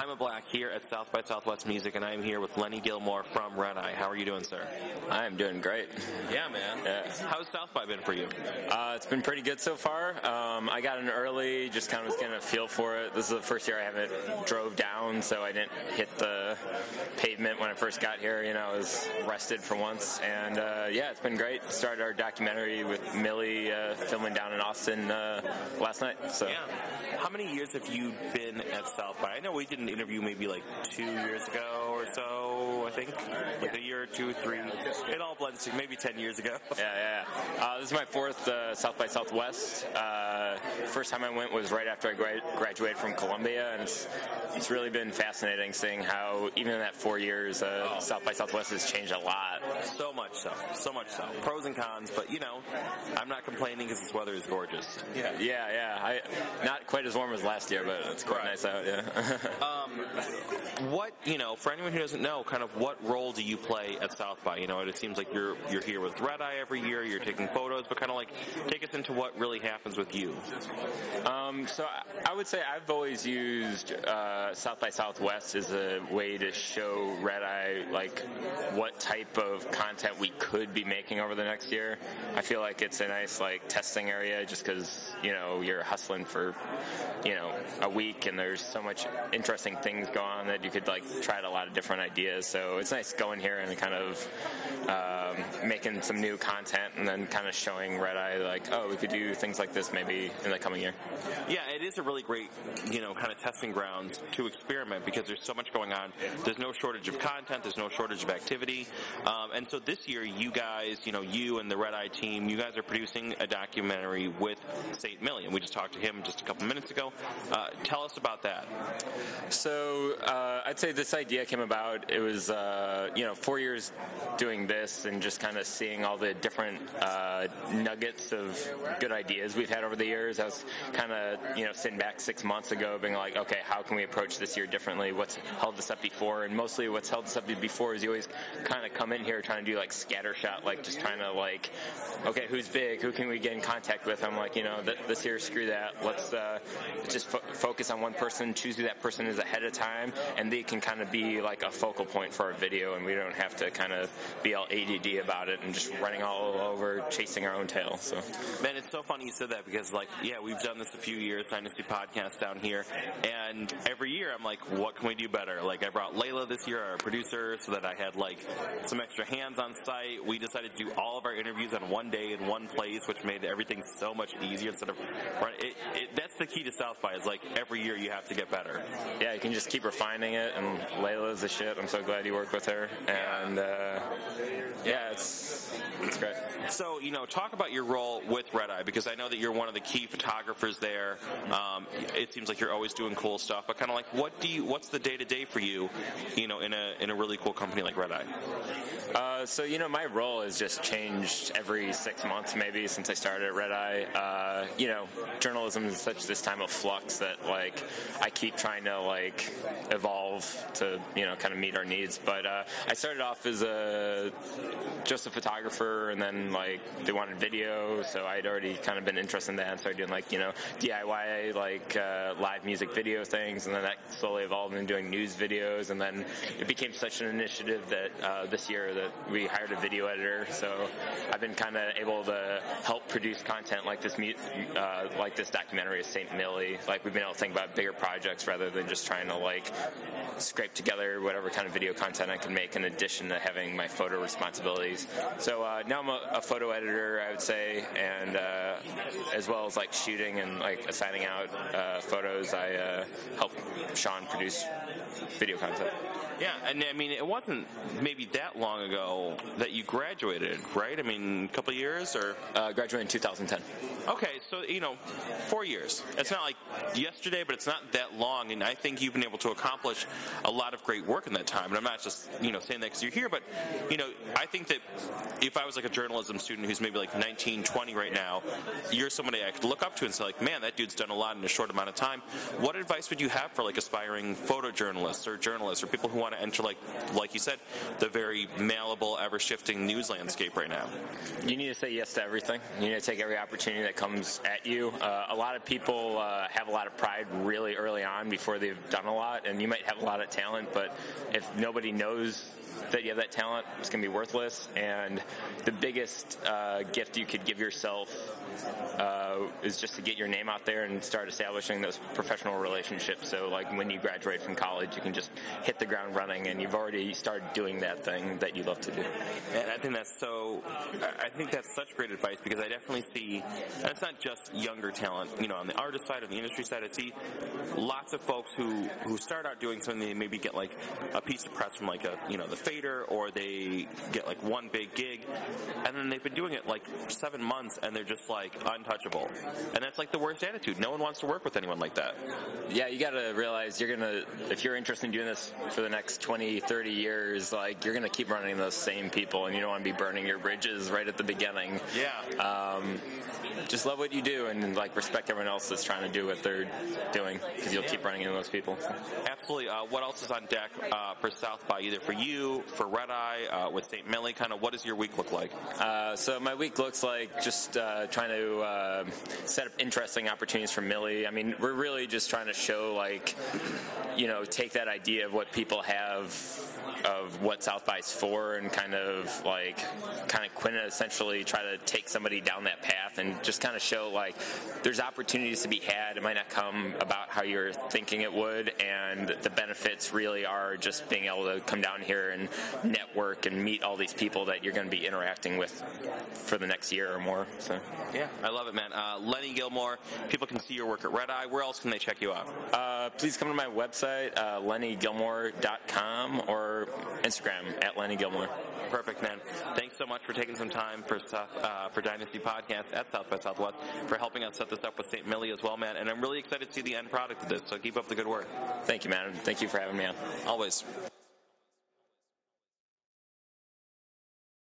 I'm a Black here at South by Southwest Music, and I am here with Lenny Gilmore from RedEye. How are you doing, sir? I am doing great. Yeah, man. Yeah. How's South by been for you? Uh, it's been pretty good so far. Um, I got in early, just kind of was getting a feel for it. This is the first year I haven't drove down, so I didn't hit the pavement when I first got here. You know, I was rested for once, and uh, yeah, it's been great. Started our documentary with Millie uh, filming down in Austin uh, last night. So Yeah. How many years have you been at South by? I know we did an interview maybe like two years ago or so, I think. Like a year, or two, three. It all blends to maybe ten years ago. Yeah, yeah. Uh, this is my fourth uh, South by Southwest. Uh, first time I went was right after I gra- graduated from Columbia, and it's it's really been fascinating seeing how even in that four years, uh, South by Southwest has changed a lot. So much so. So much so. Pros and cons, but you know, I'm not complaining because this weather is gorgeous. Yeah, yeah, yeah. I, not quite as warm as last year, but it's quite Right. nice out. Yeah. What you know, for anyone who doesn't know, kind of what role do you play at South by? You know, it seems like you're you're here with RedEye every year. You're taking photos, but kind of like take us into what really happens with you. Um, so I, I would say I've always used uh, South by Southwest as a way to show RedEye like what type of content we could be making over the next year. I feel like it's a nice like testing area just because you know you're hustling for you know a week and there's so much interesting things going on that you could like try a lot of different ideas. So it's nice going here and kind of um, making some new content and then kind of showing RedEye like oh we could do things like this maybe in the coming year. Yeah it is a really great you know kind of testing ground to experiment because there's so much going on. There's no shortage of content there's no shortage of activity. Um, and so this year you guys you know you and the RedEye team you guys are producing a documentary with say $1.8 million. We just talked to him just a couple minutes ago. Uh, tell us about that. So, uh, I'd say this idea came about. It was uh, you know four years doing this and just kind of seeing all the different uh, nuggets of good ideas we've had over the years. I was kind of you know sitting back six months ago, being like, okay, how can we approach this year differently? What's held us up before? And mostly, what's held us up before is you always kind of come in here trying to do like scattershot, like just trying to like, okay, who's big? Who can we get in contact with? I'm like, you know, th- this year, screw that. Let's uh, just fo- focus on one person, choose who that person is ahead of time, and they can kind of be like a focal point for our video, and we don't have to kind of be all ADD about it and just running all over, chasing our own tail. So, Man, it's so funny you said that because, like, yeah, we've done this a few years, Dynasty Podcast down here, and every year I'm like, what can we do better? Like, I brought Layla this year, our producer, so that I had, like, some extra hands on site. We decided to do all of our interviews on one day in one place, which made everything so much easier instead of, right, it, it, that's the key to South by, is like, every year you have to get better. yeah, you can just keep refining it, and Layla's the shit. I'm so glad you worked with her, and uh, yeah, it's it's great. So, you know, talk about your role with RedEye because I know that you're one of the key photographers there. Um, it seems like you're always doing cool stuff, but kind of like, what do you? What's the day to day for you? You know, in a in a really cool company like RedEye. Uh, so you know, my role has just changed every six months, maybe since I started at RedEye. Uh, you know, journalism is such this time of flux that like I keep trying to like evolve to you know kind of meet our needs. But uh, I started off as a just a photographer, and then like they wanted video, so I'd already kind of been interested in that and started doing like you know DIY like uh, live music video things, and then that slowly evolved into doing news videos, and then it became such an initiative that uh, this year that we hired a video editor. So I've been kind of able to help produce content like this, uh, like this documentary of Saint Millie. Like we've been able to think about bigger projects rather than just trying to like scrape together whatever kind of video content I can make in addition to having my photo responsibilities. So uh, now I'm a, a photo editor, I would say, and uh, as well as like shooting and like assigning out uh, photos, I uh, help Sean produce video content. Yeah, and I mean, it wasn't maybe that long ago that you graduated, right? I mean, a couple years or Uh, graduated in 2010. Okay, so you know, four years. It's not like yesterday, but it's not that long, and I think you've been able to accomplish a lot of great work in that time. And I'm not just you know saying that because you're here, but you know, I think that if I was like a journalism student who's maybe like 19, 20 right now, you're somebody I could look up to and say like, man, that dude's done a lot in a short amount of time. What advice would you have for like aspiring photojournalists or journalists or people who want to enter like like you said, the very malleable, ever shifting news landscape right now? You need to say yes to everything. You need to take every opportunity that comes at you. Uh, a lot of people uh, have a lot of pride really early on before they've done a lot, and you might have a lot of talent, but if nobody knows that you have that talent, it's going to be worthless. And the biggest uh, gift you could give yourself uh, is just to get your name out there and start establishing those professional relationships. So, like when you graduate from college, you can just hit the ground running, and you've already started doing that thing that you love to do. And I think that's so. I think that's such great advice because I definitely see, it's not just younger talent. You know, on the artist side, on the industry side, I see lots of folks who who start out doing something. They maybe get like a piece of press from like a you know the fader, or they get like one big gig, and then they've been doing it like seven months, and they're just like untouchable. And that's like the worst attitude. No one wants to work with anyone like that. Yeah, you got to realize you're to, if you're interested in doing this for the next 20, 30 years, like you're to keep running those same people and you don't want to be burning your bridges right at the beginning. Yeah. Um, just love what you do and like respect everyone else that's trying to do what they're doing because you'll keep running into those people. Absolutely. Uh, what else is on deck uh, for South by either for you, for Red Eye, uh, with St. Millie? Kind of what does your week look like? Uh, so my week looks like just uh, trying to uh, set up interesting opportunities for Millie. I mean, we're really just trying to show like, you know, take that idea of what people have of what South by is for and kind of like kind of quintessentially try to take somebody down that path and just kind of show like there's opportunities to be had. It might not come about how you're thinking it would, and the benefits really are just being able to come down here and network and meet all these people that you're going to be interacting with for the next year or more. So yeah, I love it, man. Uh, Lenny Gilmore, people can see your work at RedEye. Where else can they check you out? Uh, please come to my website, uh, lennygilmore.com, or Instagram at Lenny Gilmore. Perfect, man. Thanks so much for taking some time for uh, for Dynasty Podcast at South by Southwest for helping us set this up with St. Millie as well, man. And I'm really excited to see the end product of this. So keep up the good work. Thank you, man. Thank you for having me on. Always.